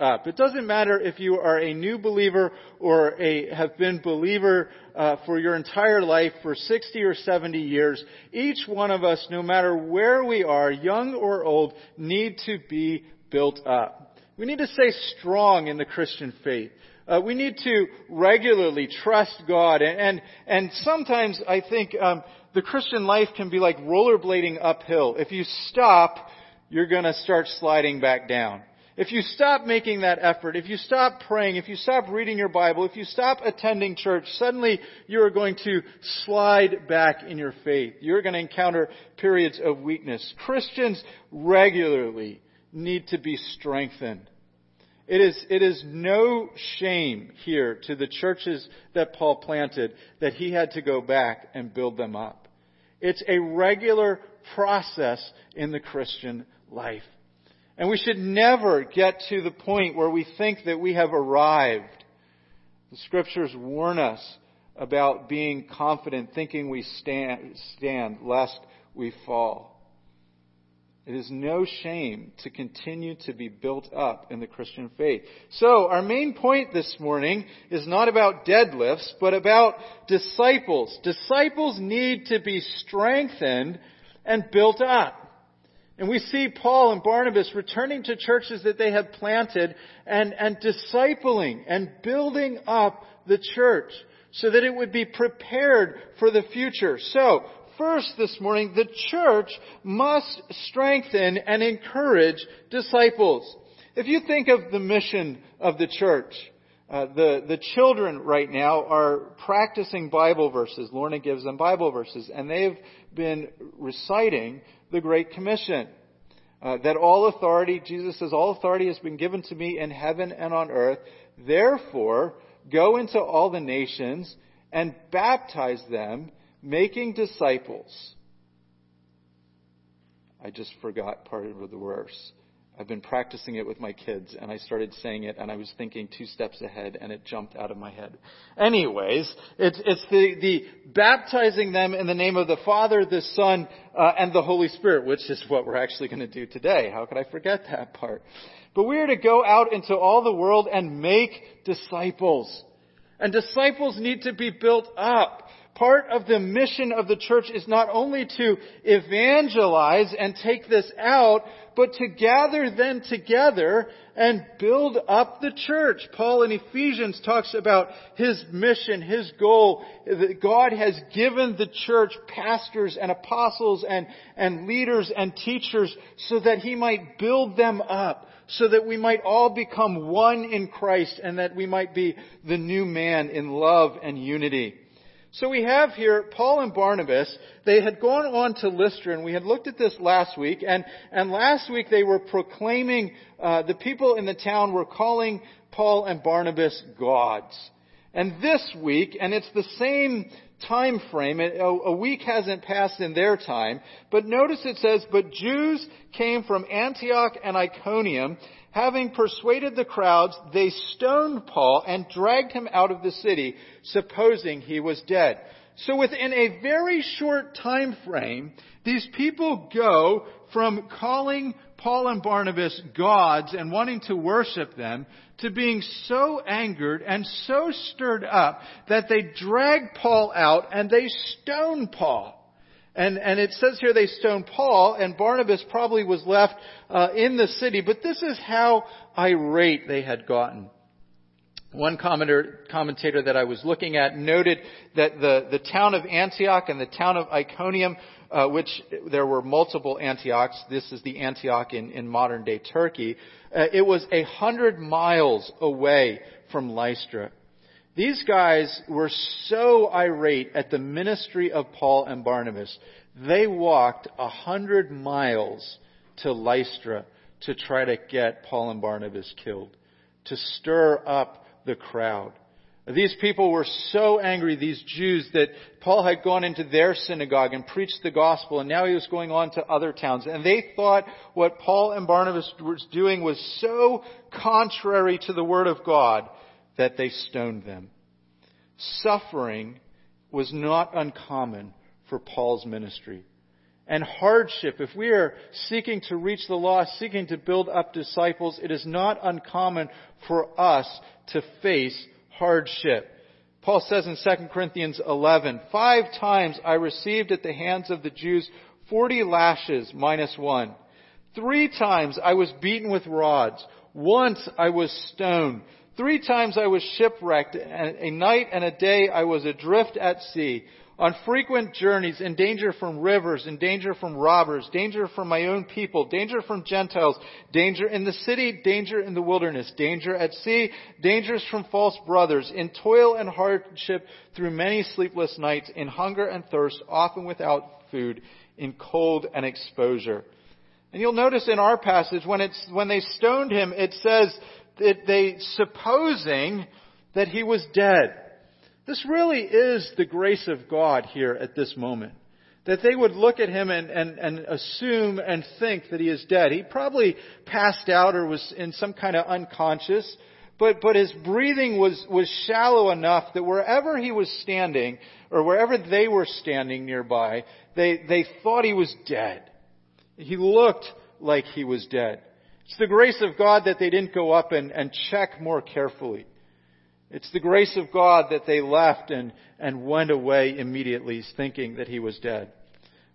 up. It doesn't matter if you are a new believer or a have been believer uh, for your entire life for 60 or 70 years. Each one of us, no matter where we are, young or old, need to be built up. We need to stay strong in the Christian faith. Uh, we need to regularly trust God, and and, and sometimes I think um, the Christian life can be like rollerblading uphill. If you stop, you're going to start sliding back down. If you stop making that effort, if you stop praying, if you stop reading your Bible, if you stop attending church, suddenly you are going to slide back in your faith. You're going to encounter periods of weakness. Christians regularly need to be strengthened. It is, it is no shame here to the churches that Paul planted that he had to go back and build them up. It's a regular process in the Christian life. And we should never get to the point where we think that we have arrived. The scriptures warn us about being confident, thinking we stand, stand lest we fall. It is no shame to continue to be built up in the Christian faith. So, our main point this morning is not about deadlifts, but about disciples. Disciples need to be strengthened and built up. And we see Paul and Barnabas returning to churches that they had planted and, and discipling and building up the church so that it would be prepared for the future. So, first this morning, the church must strengthen and encourage disciples. If you think of the mission of the church, uh, the, the children right now are practicing Bible verses. Lorna gives them Bible verses, and they've been reciting the Great Commission. Uh, that all authority, Jesus says, all authority has been given to me in heaven and on earth. Therefore, go into all the nations and baptize them making disciples. I just forgot part of the verse. I've been practicing it with my kids, and I started saying it, and I was thinking two steps ahead, and it jumped out of my head. Anyways, it's, it's the, the baptizing them in the name of the Father, the Son, uh, and the Holy Spirit, which is what we're actually going to do today. How could I forget that part? But we are to go out into all the world and make disciples. And disciples need to be built up part of the mission of the church is not only to evangelize and take this out, but to gather them together and build up the church. Paul in Ephesians talks about his mission, his goal. That God has given the church pastors and apostles and, and leaders and teachers so that he might build them up so that we might all become one in Christ and that we might be the new man in love and unity. So we have here Paul and Barnabas. They had gone on to Lystra, and we had looked at this last week. And, and last week they were proclaiming, uh, the people in the town were calling Paul and Barnabas gods. And this week, and it's the same time frame, a, week hasn't passed in their time, but notice it says, but Jews came from Antioch and Iconium, Having persuaded the crowds, they stoned Paul and dragged him out of the city, supposing he was dead. So within a very short time frame, these people go from calling Paul and Barnabas gods and wanting to worship them to being so angered and so stirred up that they drag Paul out and they stone Paul. And, and it says here they stoned Paul, and Barnabas probably was left uh, in the city. But this is how irate they had gotten. One commentator that I was looking at noted that the, the town of Antioch and the town of Iconium, uh, which there were multiple Antiochs, this is the Antioch in, in modern day Turkey, uh, it was a hundred miles away from Lystra. These guys were so irate at the ministry of Paul and Barnabas, they walked a hundred miles to Lystra to try to get Paul and Barnabas killed, to stir up the crowd. These people were so angry, these Jews, that Paul had gone into their synagogue and preached the gospel, and now he was going on to other towns. And they thought what Paul and Barnabas were doing was so contrary to the Word of God that they stoned them. Suffering was not uncommon for Paul's ministry. and hardship, if we are seeking to reach the lost, seeking to build up disciples, it is not uncommon for us to face hardship. Paul says in 2 Corinthians 11, Five times I received at the hands of the Jews 40 lashes minus one. Three times I was beaten with rods. Once I was stoned. Three times I was shipwrecked. And A night and a day I was adrift at sea on frequent journeys, in danger from rivers, in danger from robbers, danger from my own people, danger from Gentiles, danger in the city, danger in the wilderness, danger at sea, dangers from false brothers, in toil and hardship through many sleepless nights, in hunger and thirst, often without food, in cold and exposure. And you'll notice in our passage, when it's, when they stoned him, it says that they, supposing that he was dead. This really is the grace of God here at this moment. That they would look at him and, and, and assume and think that he is dead. He probably passed out or was in some kind of unconscious, but, but his breathing was, was shallow enough that wherever he was standing, or wherever they were standing nearby, they, they thought he was dead. He looked like he was dead. It's the grace of God that they didn't go up and, and check more carefully. It's the grace of God that they left and, and went away immediately thinking that he was dead.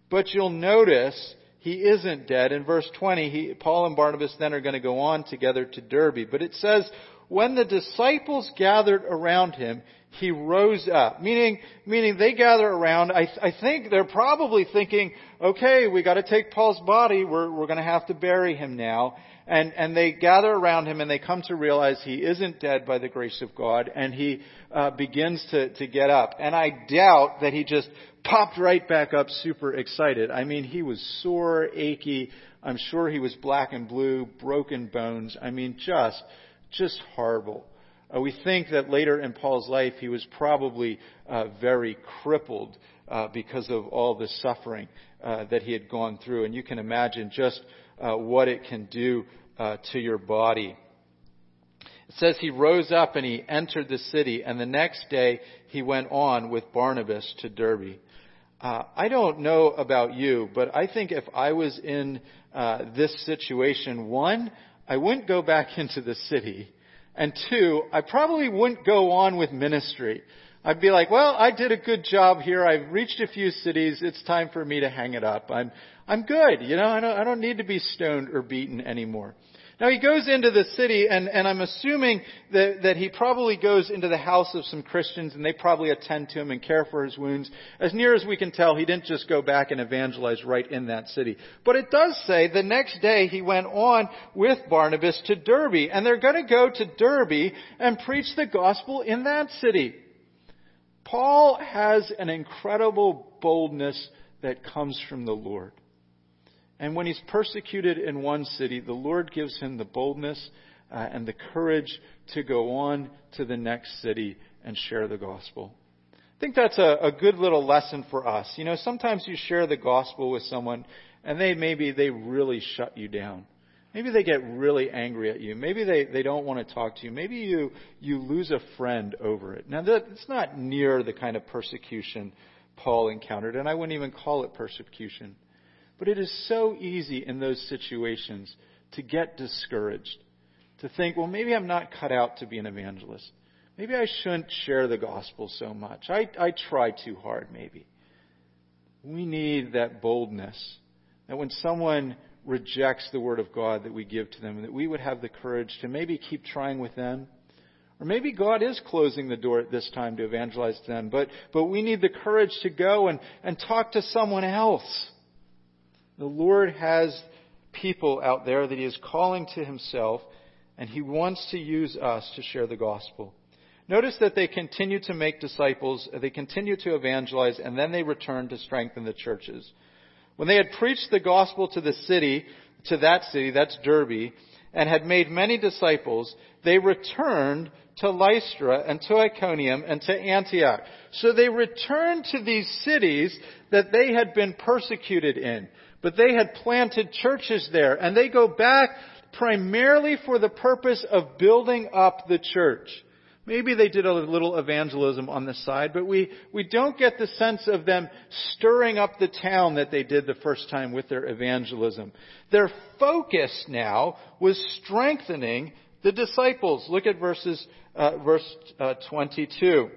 But you'll notice he isn't dead. In verse 20, he, Paul and Barnabas then are going to go on together to Derbe. But it says, when the disciples gathered around him, he rose up. Meaning, meaning they gather around. I, I think they're probably thinking, okay, we got to take Paul's body. We're, we're going to have to bury him now. And, and they gather around him and they come to realize he isn't dead by the grace of God and he uh, begins to, to get up. And I doubt that he just popped right back up super excited. I mean, he was sore, achy. I'm sure he was black and blue, broken bones. I mean, just, just horrible. Uh, we think that later in Paul's life he was probably uh, very crippled uh, because of all the suffering uh, that he had gone through. And you can imagine just uh, what it can do uh, to your body. It says he rose up and he entered the city, and the next day he went on with Barnabas to Derbe. Uh, I don't know about you, but I think if I was in uh, this situation, one, I wouldn't go back into the city, and two, I probably wouldn't go on with ministry. I'd be like, well, I did a good job here. I've reached a few cities. It's time for me to hang it up. I'm, I'm good. You know, I don't, I don't need to be stoned or beaten anymore. Now he goes into the city and, and I'm assuming that, that he probably goes into the house of some Christians and they probably attend to him and care for his wounds. As near as we can tell, he didn't just go back and evangelize right in that city. But it does say the next day he went on with Barnabas to Derbe and they're going to go to Derbe and preach the gospel in that city. Paul has an incredible boldness that comes from the Lord. And when he's persecuted in one city, the Lord gives him the boldness uh, and the courage to go on to the next city and share the gospel. I think that's a, a good little lesson for us. You know, sometimes you share the gospel with someone and they maybe they really shut you down. Maybe they get really angry at you. Maybe they, they don't want to talk to you. Maybe you, you lose a friend over it. Now, that, that's not near the kind of persecution Paul encountered, and I wouldn't even call it persecution. But it is so easy in those situations to get discouraged, to think, well, maybe I'm not cut out to be an evangelist. Maybe I shouldn't share the gospel so much. I, I try too hard, maybe. We need that boldness that when someone rejects the word of God that we give to them, that we would have the courage to maybe keep trying with them. Or maybe God is closing the door at this time to evangelize them, but, but we need the courage to go and, and talk to someone else. The Lord has people out there that He is calling to Himself, and He wants to use us to share the gospel. Notice that they continue to make disciples, they continue to evangelize, and then they return to strengthen the churches. When they had preached the gospel to the city, to that city, that's Derbe, and had made many disciples, they returned to Lystra and to Iconium and to Antioch. So they returned to these cities that they had been persecuted in. But they had planted churches there, and they go back primarily for the purpose of building up the church. Maybe they did a little evangelism on the side, but we, we don't get the sense of them stirring up the town that they did the first time with their evangelism. Their focus now was strengthening the disciples. Look at verses, uh, verse uh, 22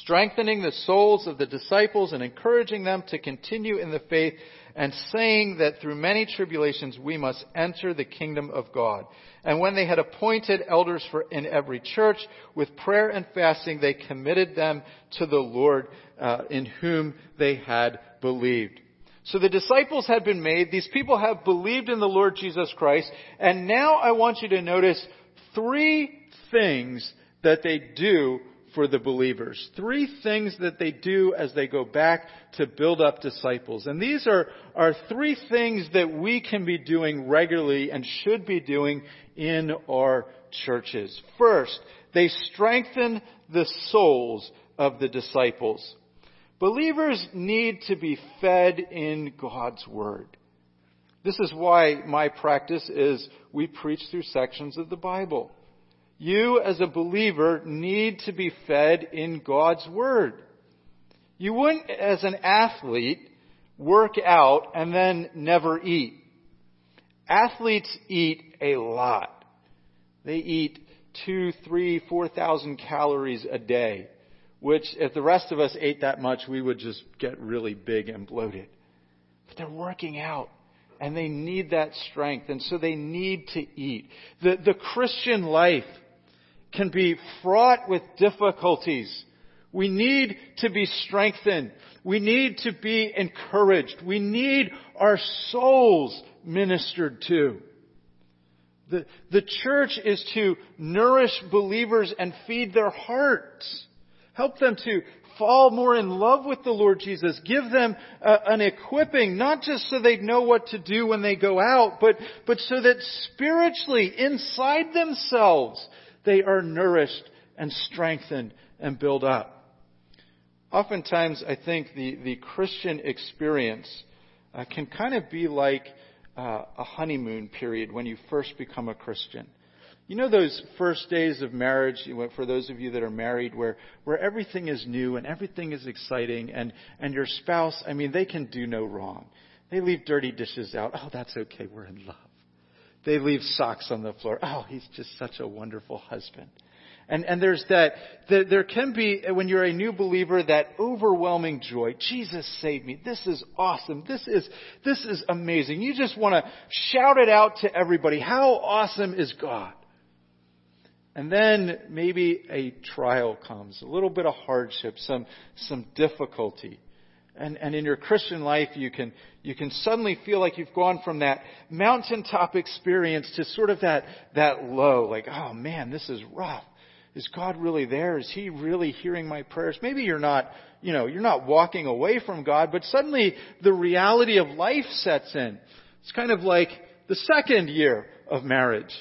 strengthening the souls of the disciples and encouraging them to continue in the faith and saying that through many tribulations we must enter the kingdom of God. And when they had appointed elders for in every church with prayer and fasting, they committed them to the Lord uh, in whom they had believed. So the disciples had been made. These people have believed in the Lord Jesus Christ. And now I want you to notice three things that they do for the believers. Three things that they do as they go back to build up disciples. And these are, are three things that we can be doing regularly and should be doing in our churches. First, they strengthen the souls of the disciples. Believers need to be fed in God's Word. This is why my practice is we preach through sections of the Bible. You, as a believer, need to be fed in God's Word. You wouldn't, as an athlete, work out and then never eat. Athletes eat a lot. They eat two, three, four thousand calories a day, which if the rest of us ate that much, we would just get really big and bloated. But they're working out and they need that strength and so they need to eat. The, the Christian life can be fraught with difficulties. We need to be strengthened. We need to be encouraged. We need our souls ministered to. The, the church is to nourish believers and feed their hearts. Help them to fall more in love with the Lord Jesus. Give them an equipping, not just so they know what to do when they go out, but, but so that spiritually, inside themselves, they are nourished and strengthened and built up. Oftentimes, I think the, the Christian experience uh, can kind of be like uh, a honeymoon period when you first become a Christian. You know those first days of marriage, for those of you that are married, where, where everything is new and everything is exciting and, and your spouse, I mean, they can do no wrong. They leave dirty dishes out. Oh, that's okay. We're in love. They leave socks on the floor. Oh, he's just such a wonderful husband. And, and there's that, the, there can be, when you're a new believer, that overwhelming joy. Jesus saved me. This is awesome. This is, this is amazing. You just want to shout it out to everybody. How awesome is God? And then maybe a trial comes, a little bit of hardship, some, some difficulty. And, and in your Christian life, you can, you can suddenly feel like you've gone from that mountaintop experience to sort of that, that low, like, oh man, this is rough. Is God really there? Is He really hearing my prayers? Maybe you're not, you know, you're not walking away from God, but suddenly the reality of life sets in. It's kind of like the second year of marriage.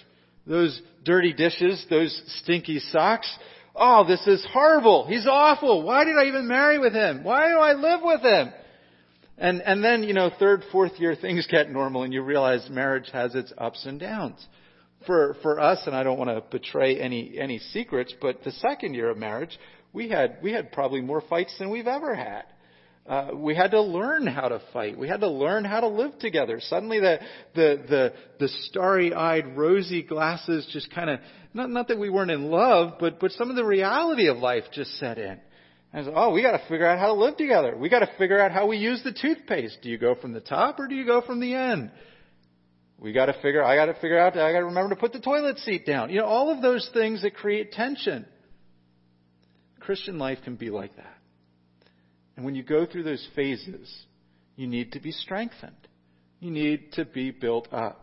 Those dirty dishes, those stinky socks, Oh, this is horrible. He's awful. Why did I even marry with him? Why do I live with him? And, and then, you know, third, fourth year things get normal and you realize marriage has its ups and downs. For, for us, and I don't want to betray any, any secrets, but the second year of marriage, we had, we had probably more fights than we've ever had. Uh, we had to learn how to fight. We had to learn how to live together. Suddenly, the the the, the starry-eyed, rosy glasses just kind of not not that we weren't in love, but but some of the reality of life just set in. And said, oh, we got to figure out how to live together. We got to figure out how we use the toothpaste. Do you go from the top or do you go from the end? We got to figure. I got to figure out. I got to remember to put the toilet seat down. You know, all of those things that create tension. Christian life can be like that. And when you go through those phases, you need to be strengthened. You need to be built up.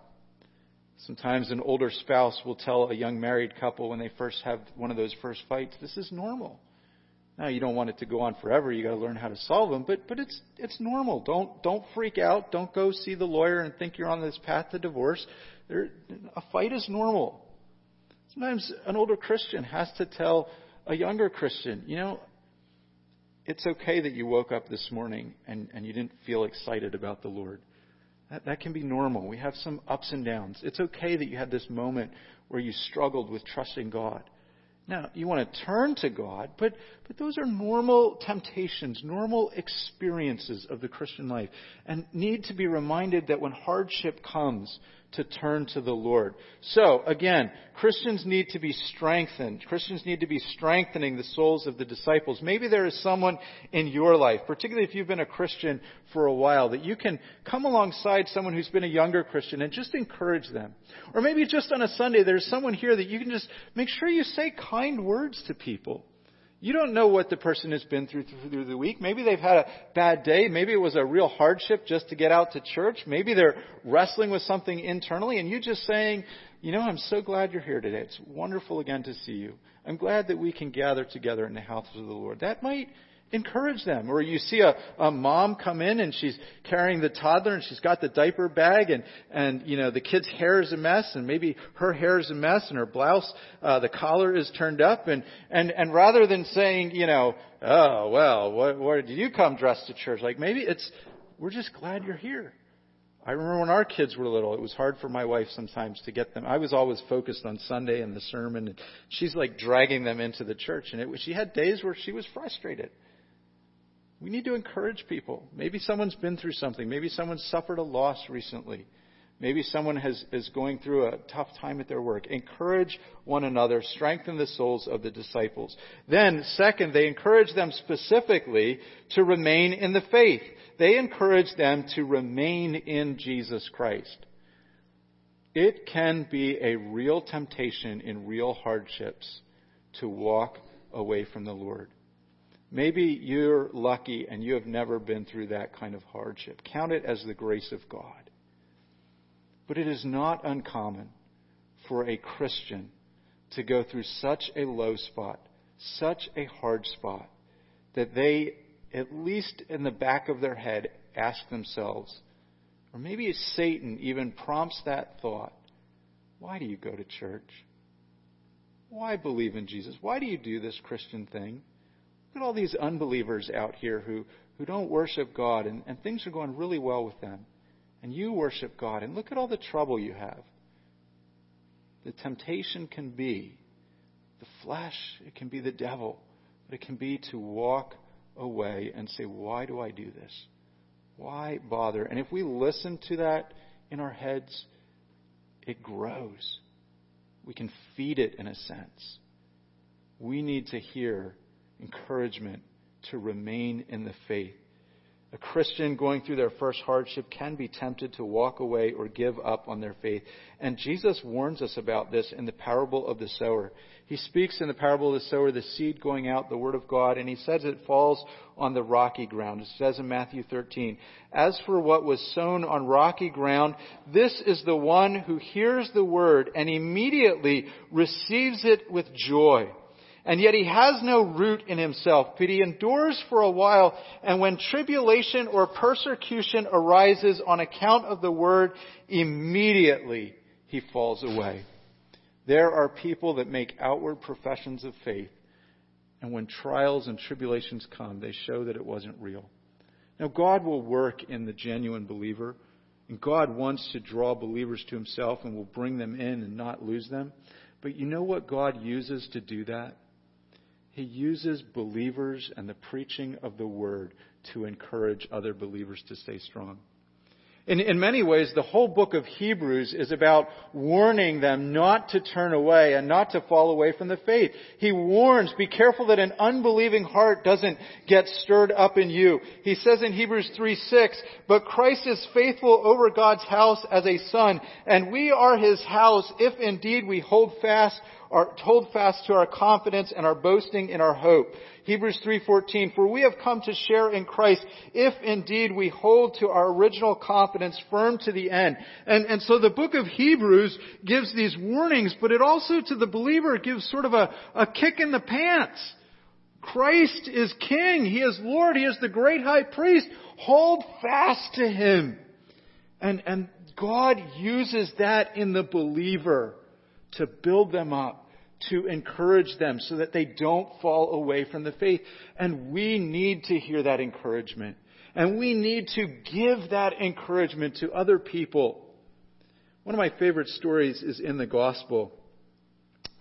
Sometimes an older spouse will tell a young married couple when they first have one of those first fights, this is normal. Now you don't want it to go on forever. You got to learn how to solve them, but but it's it's normal. Don't don't freak out. Don't go see the lawyer and think you're on this path to divorce. There, a fight is normal. Sometimes an older Christian has to tell a younger Christian, you know, it's okay that you woke up this morning and, and you didn't feel excited about the Lord. That, that can be normal. We have some ups and downs. It's okay that you had this moment where you struggled with trusting God. Now, you want to turn to God, but, but those are normal temptations, normal experiences of the Christian life, and need to be reminded that when hardship comes, to turn to the Lord. So, again, Christians need to be strengthened. Christians need to be strengthening the souls of the disciples. Maybe there is someone in your life, particularly if you've been a Christian for a while, that you can come alongside someone who's been a younger Christian and just encourage them. Or maybe just on a Sunday, there's someone here that you can just make sure you say kind words to people. You don't know what the person has been through through the week. Maybe they've had a bad day. Maybe it was a real hardship just to get out to church. Maybe they're wrestling with something internally and you're just saying, you know, I'm so glad you're here today. It's wonderful again to see you. I'm glad that we can gather together in the house of the Lord. That might encourage them. Or you see a, a mom come in and she's carrying the toddler and she's got the diaper bag and, and, you know, the kid's hair is a mess and maybe her hair is a mess and her blouse, uh, the collar is turned up and, and, and rather than saying, you know, oh, well, what, what did you come dressed to church? Like maybe it's, we're just glad you're here. I remember when our kids were little, it was hard for my wife sometimes to get them. I was always focused on Sunday and the sermon, and she's like dragging them into the church. And it was, she had days where she was frustrated. We need to encourage people. Maybe someone's been through something. Maybe someone's suffered a loss recently. Maybe someone has, is going through a tough time at their work. Encourage one another. Strengthen the souls of the disciples. Then, second, they encourage them specifically to remain in the faith. They encourage them to remain in Jesus Christ. It can be a real temptation in real hardships to walk away from the Lord. Maybe you're lucky and you have never been through that kind of hardship. Count it as the grace of God. But it is not uncommon for a Christian to go through such a low spot, such a hard spot, that they, at least in the back of their head, ask themselves, or maybe Satan even prompts that thought, why do you go to church? Why believe in Jesus? Why do you do this Christian thing? Look at all these unbelievers out here who, who don't worship God, and, and things are going really well with them. And you worship God, and look at all the trouble you have. The temptation can be the flesh, it can be the devil, but it can be to walk away and say, Why do I do this? Why bother? And if we listen to that in our heads, it grows. We can feed it in a sense. We need to hear encouragement to remain in the faith. A Christian going through their first hardship can be tempted to walk away or give up on their faith. And Jesus warns us about this in the parable of the sower. He speaks in the parable of the sower, the seed going out, the word of God, and he says it falls on the rocky ground. It says in Matthew 13, As for what was sown on rocky ground, this is the one who hears the word and immediately receives it with joy and yet he has no root in himself, but he endures for a while, and when tribulation or persecution arises on account of the word, immediately he falls away. There are people that make outward professions of faith, and when trials and tribulations come, they show that it wasn't real. Now, God will work in the genuine believer, and God wants to draw believers to himself and will bring them in and not lose them. But you know what God uses to do that? He uses believers and the preaching of the word to encourage other believers to stay strong. In, in many ways, the whole book of Hebrews is about warning them not to turn away and not to fall away from the faith. He warns, be careful that an unbelieving heart doesn't get stirred up in you. He says in Hebrews 3 6, but Christ is faithful over God's house as a son, and we are his house if indeed we hold fast are hold fast to our confidence and our boasting in our hope. Hebrews 3:14 For we have come to share in Christ if indeed we hold to our original confidence firm to the end. And and so the book of Hebrews gives these warnings, but it also to the believer gives sort of a, a kick in the pants. Christ is king, he is Lord, he is the great high priest. Hold fast to him. And and God uses that in the believer to build them up, to encourage them so that they don't fall away from the faith. And we need to hear that encouragement. And we need to give that encouragement to other people. One of my favorite stories is in the gospel.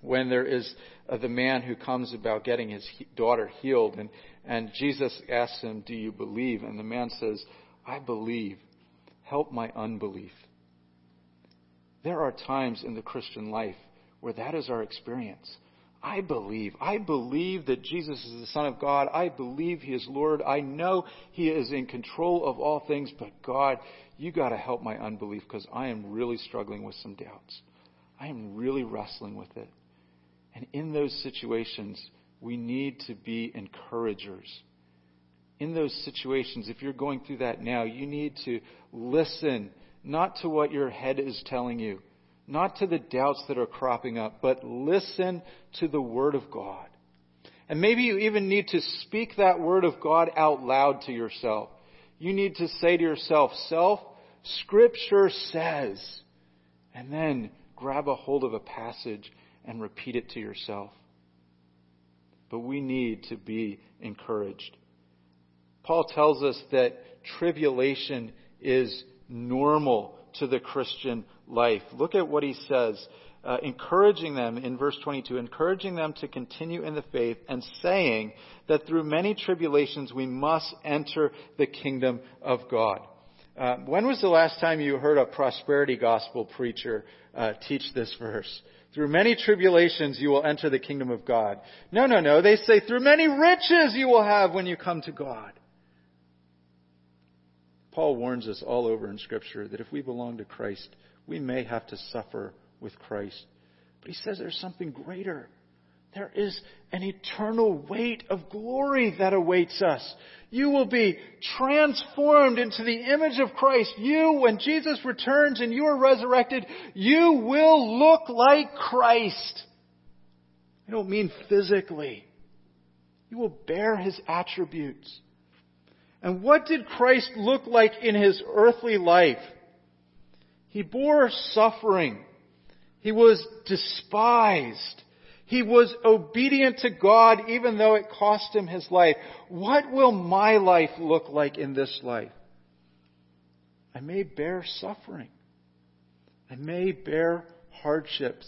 when there is uh, the man who comes about getting his daughter healed, and, and Jesus asks him, Do you believe? And the man says, I believe. Help my unbelief. There are times in the Christian life where that is our experience. I believe. I believe that Jesus is the Son of God. I believe He is Lord. I know He is in control of all things, but God, you got to help my unbelief because I am really struggling with some doubts. I am really wrestling with it. And in those situations, we need to be encouragers. In those situations, if you're going through that now, you need to listen not to what your head is telling you, not to the doubts that are cropping up, but listen to the Word of God. And maybe you even need to speak that Word of God out loud to yourself. You need to say to yourself, Self, Scripture says. And then grab a hold of a passage and repeat it to yourself. But we need to be encouraged. Paul tells us that tribulation is normal to the Christian life. Look at what he says, uh, encouraging them in verse 22, encouraging them to continue in the faith and saying that through many tribulations we must enter the kingdom of God. Uh, when was the last time you heard a prosperity gospel preacher uh, teach this verse? Through many tribulations you will enter the kingdom of God. No, no, no. They say through many riches you will have when you come to God. Paul warns us all over in Scripture that if we belong to Christ, we may have to suffer with Christ. But he says there's something greater. There is an eternal weight of glory that awaits us. You will be transformed into the image of Christ. You, when Jesus returns and you are resurrected, you will look like Christ. I don't mean physically. You will bear his attributes. And what did Christ look like in his earthly life? He bore suffering. He was despised. He was obedient to God even though it cost him his life. What will my life look like in this life? I may bear suffering. I may bear hardships.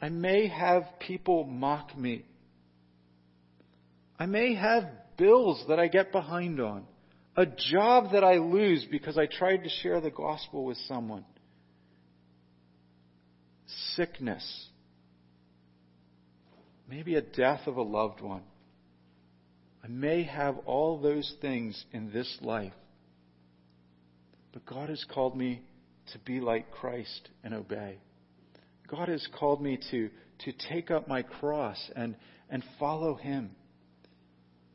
I may have people mock me. I may have bills that I get behind on, a job that I lose because I tried to share the gospel with someone, sickness, maybe a death of a loved one. I may have all those things in this life, but God has called me to be like Christ and obey. God has called me to, to take up my cross and, and follow Him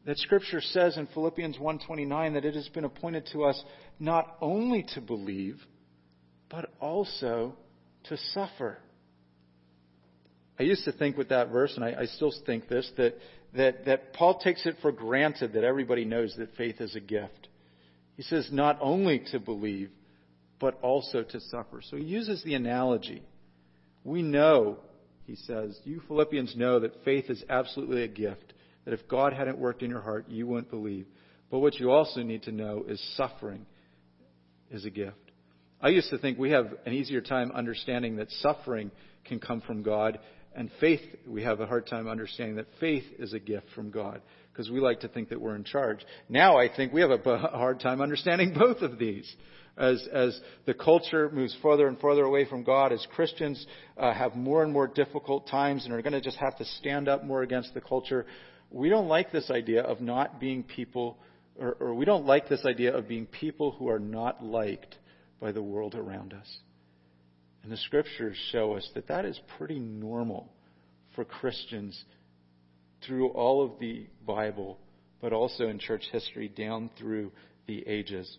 that scripture says in Philippians 1:29 that it has been appointed to us not only to believe but also to suffer. I used to think with that verse, and I, I still think this, that, that, that Paul takes it for granted that everybody knows that faith is a gift. He says not only to believe, but also to suffer. So he uses the analogy. We know, he says, you Philippians know that faith is absolutely a gift that if God hadn't worked in your heart, you wouldn't believe. But what you also need to know is suffering is a gift. I used to think we have an easier time understanding that suffering can come from God, and faith, we have a hard time understanding that faith is a gift from God, because we like to think that we're in charge. Now I think we have a hard time understanding both of these. As, as the culture moves further and further away from God, as Christians uh, have more and more difficult times and are going to just have to stand up more against the culture, we don't like this idea of not being people, or, or we don't like this idea of being people who are not liked by the world around us. And the scriptures show us that that is pretty normal for Christians through all of the Bible, but also in church history down through the ages.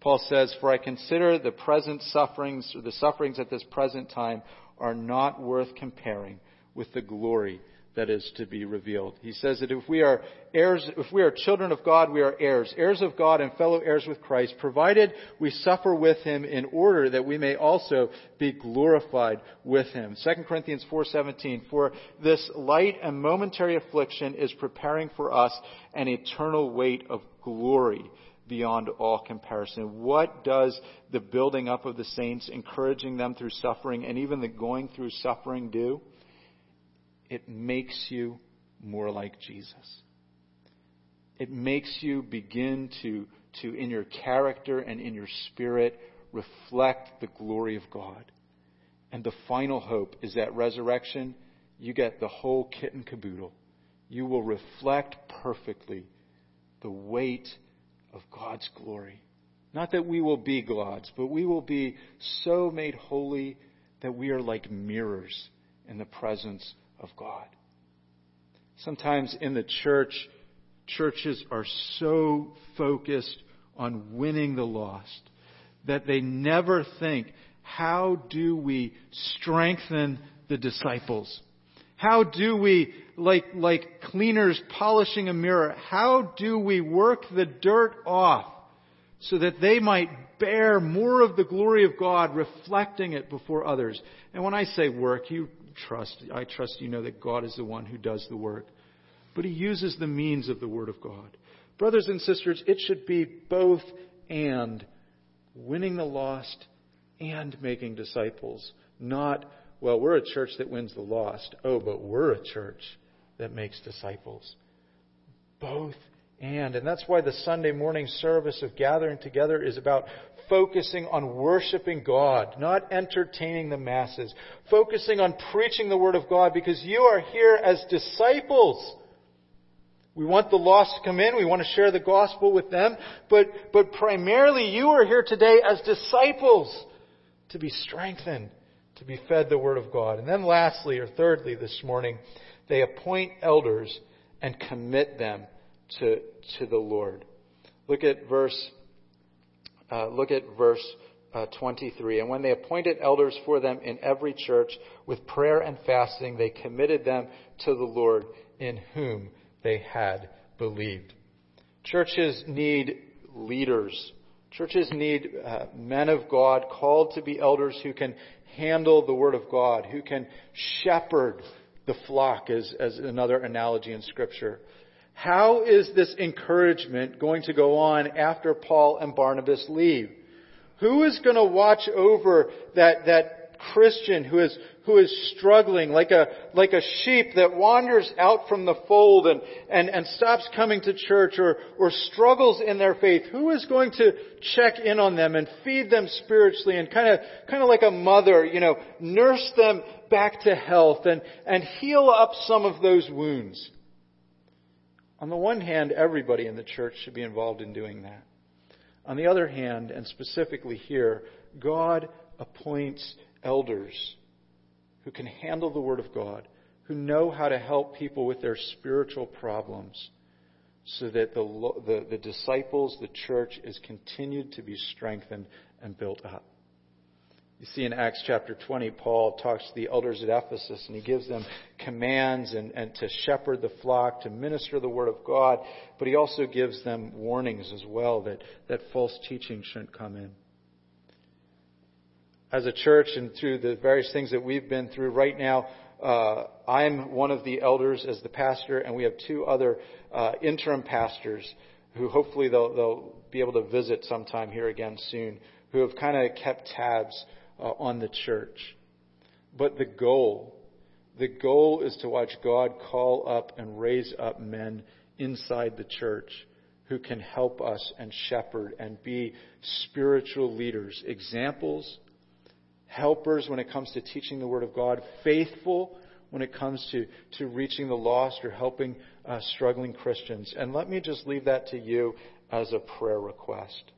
Paul says, For I consider the present sufferings, or the sufferings at this present time, are not worth comparing with the glory that is to be revealed. He says that if we are heirs, if we are children of God, we are heirs, heirs of God and fellow heirs with Christ, provided we suffer with him in order that we may also be glorified with him. 2 Corinthians 4:17 For this light and momentary affliction is preparing for us an eternal weight of glory beyond all comparison. What does the building up of the saints, encouraging them through suffering and even the going through suffering do? It makes you more like Jesus. It makes you begin to, to, in your character and in your spirit, reflect the glory of God. And the final hope is that resurrection, you get the whole kit and caboodle. You will reflect perfectly the weight of God's glory. Not that we will be gods, but we will be so made holy that we are like mirrors in the presence of God. Sometimes in the church, churches are so focused on winning the lost that they never think, how do we strengthen the disciples? How do we, like, like cleaners polishing a mirror, how do we work the dirt off so that they might bear more of the glory of God, reflecting it before others? And when I say work, you trust, I trust you know that God is the one who does the work. But He uses the means of the Word of God. Brothers and sisters, it should be both and winning the lost and making disciples. Not, well, we're a church that wins the lost. Oh, but we're a church that makes disciples. Both and. And that's why the Sunday morning service of gathering together is about focusing on worshiping God, not entertaining the masses. Focusing on preaching the Word of God because you are here as disciples. We want the lost to come in. We want to share the gospel with them. But, but primarily you are here today as disciples to be strengthened, to be fed the Word of God. And then lastly, or thirdly this morning, they appoint elders and commit them to, to the Lord. Look at verse, uh, look at verse uh, 23. And when they appointed elders for them in every church with prayer and fasting, they committed them to the Lord in whom they had believed. Churches need leaders. Churches need uh, men of God called to be elders who can handle the Word of God, who can shepherd the flock, as, as another analogy in Scripture. How is this encouragement going to go on after Paul and Barnabas leave? Who is going to watch over that, that Christian who is, who is struggling like a, like a sheep that wanders out from the fold and, and, and stops coming to church or, or struggles in their faith? Who is going to check in on them and feed them spiritually and kind of, kind of like a mother, you know, nurse them back to health and, and heal up some of those wounds? On the one hand, everybody in the church should be involved in doing that. On the other hand, and specifically here, God appoints elders who can handle the Word of God, who know how to help people with their spiritual problems, so that the, the, the disciples, the church, is continued to be strengthened and built up. You see in Acts chapter 20, Paul talks to the elders at Ephesus and he gives them commands and, and to shepherd the flock, to minister the word of God, but he also gives them warnings as well that, that false teaching shouldn't come in. As a church and through the various things that we've been through right now, uh, I'm one of the elders as the pastor, and we have two other uh, interim pastors who hopefully they'll, they'll be able to visit sometime here again soon, who have kind of kept tabs uh, on the church. But the goal, the goal is to watch God call up and raise up men inside the church who can help us and shepherd and be spiritual leaders, examples, helpers when it comes to teaching the Word of God, faithful when it comes to, to reaching the lost or helping uh, struggling Christians. And let me just leave that to you as a prayer request.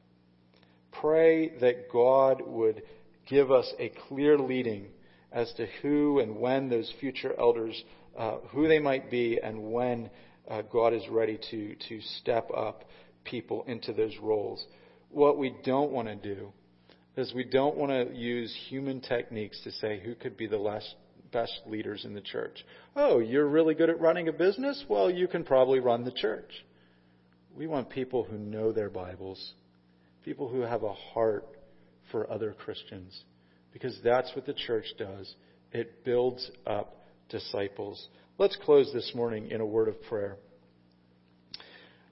Pray that God would give us a clear leading as to who and when those future elders, uh, who they might be, and when uh, God is ready to, to step up people into those roles. What we don't want to do is we don't want to use human techniques to say who could be the last, best leaders in the church. Oh, you're really good at running a business? Well, you can probably run the church. We want people who know their Bibles, people who have a heart for other Christians. Because that's what the church does. It builds up disciples. Let's close this morning in a word of prayer.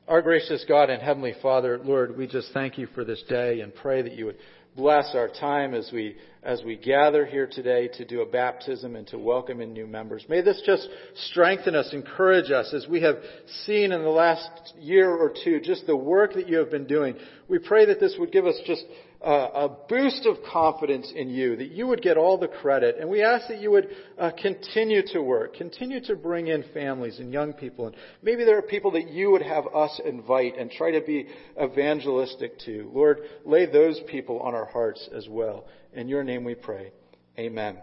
Our gracious God and Heavenly Father, Lord, we just thank you for this day and pray that you would bless our time as we as we gather here today to do a baptism and to welcome in new members. May this just strengthen us, encourage us as we have seen in the last year or two just the work that you have been doing. We pray that this would give us just a boost of confidence in you, that you would get all the credit. And we ask that you would uh, continue to work, continue to bring in families and young people. And maybe there are people that you would have us invite and try to be evangelistic to. Lord, lay those people on our hearts as well. In your name we pray. Amen.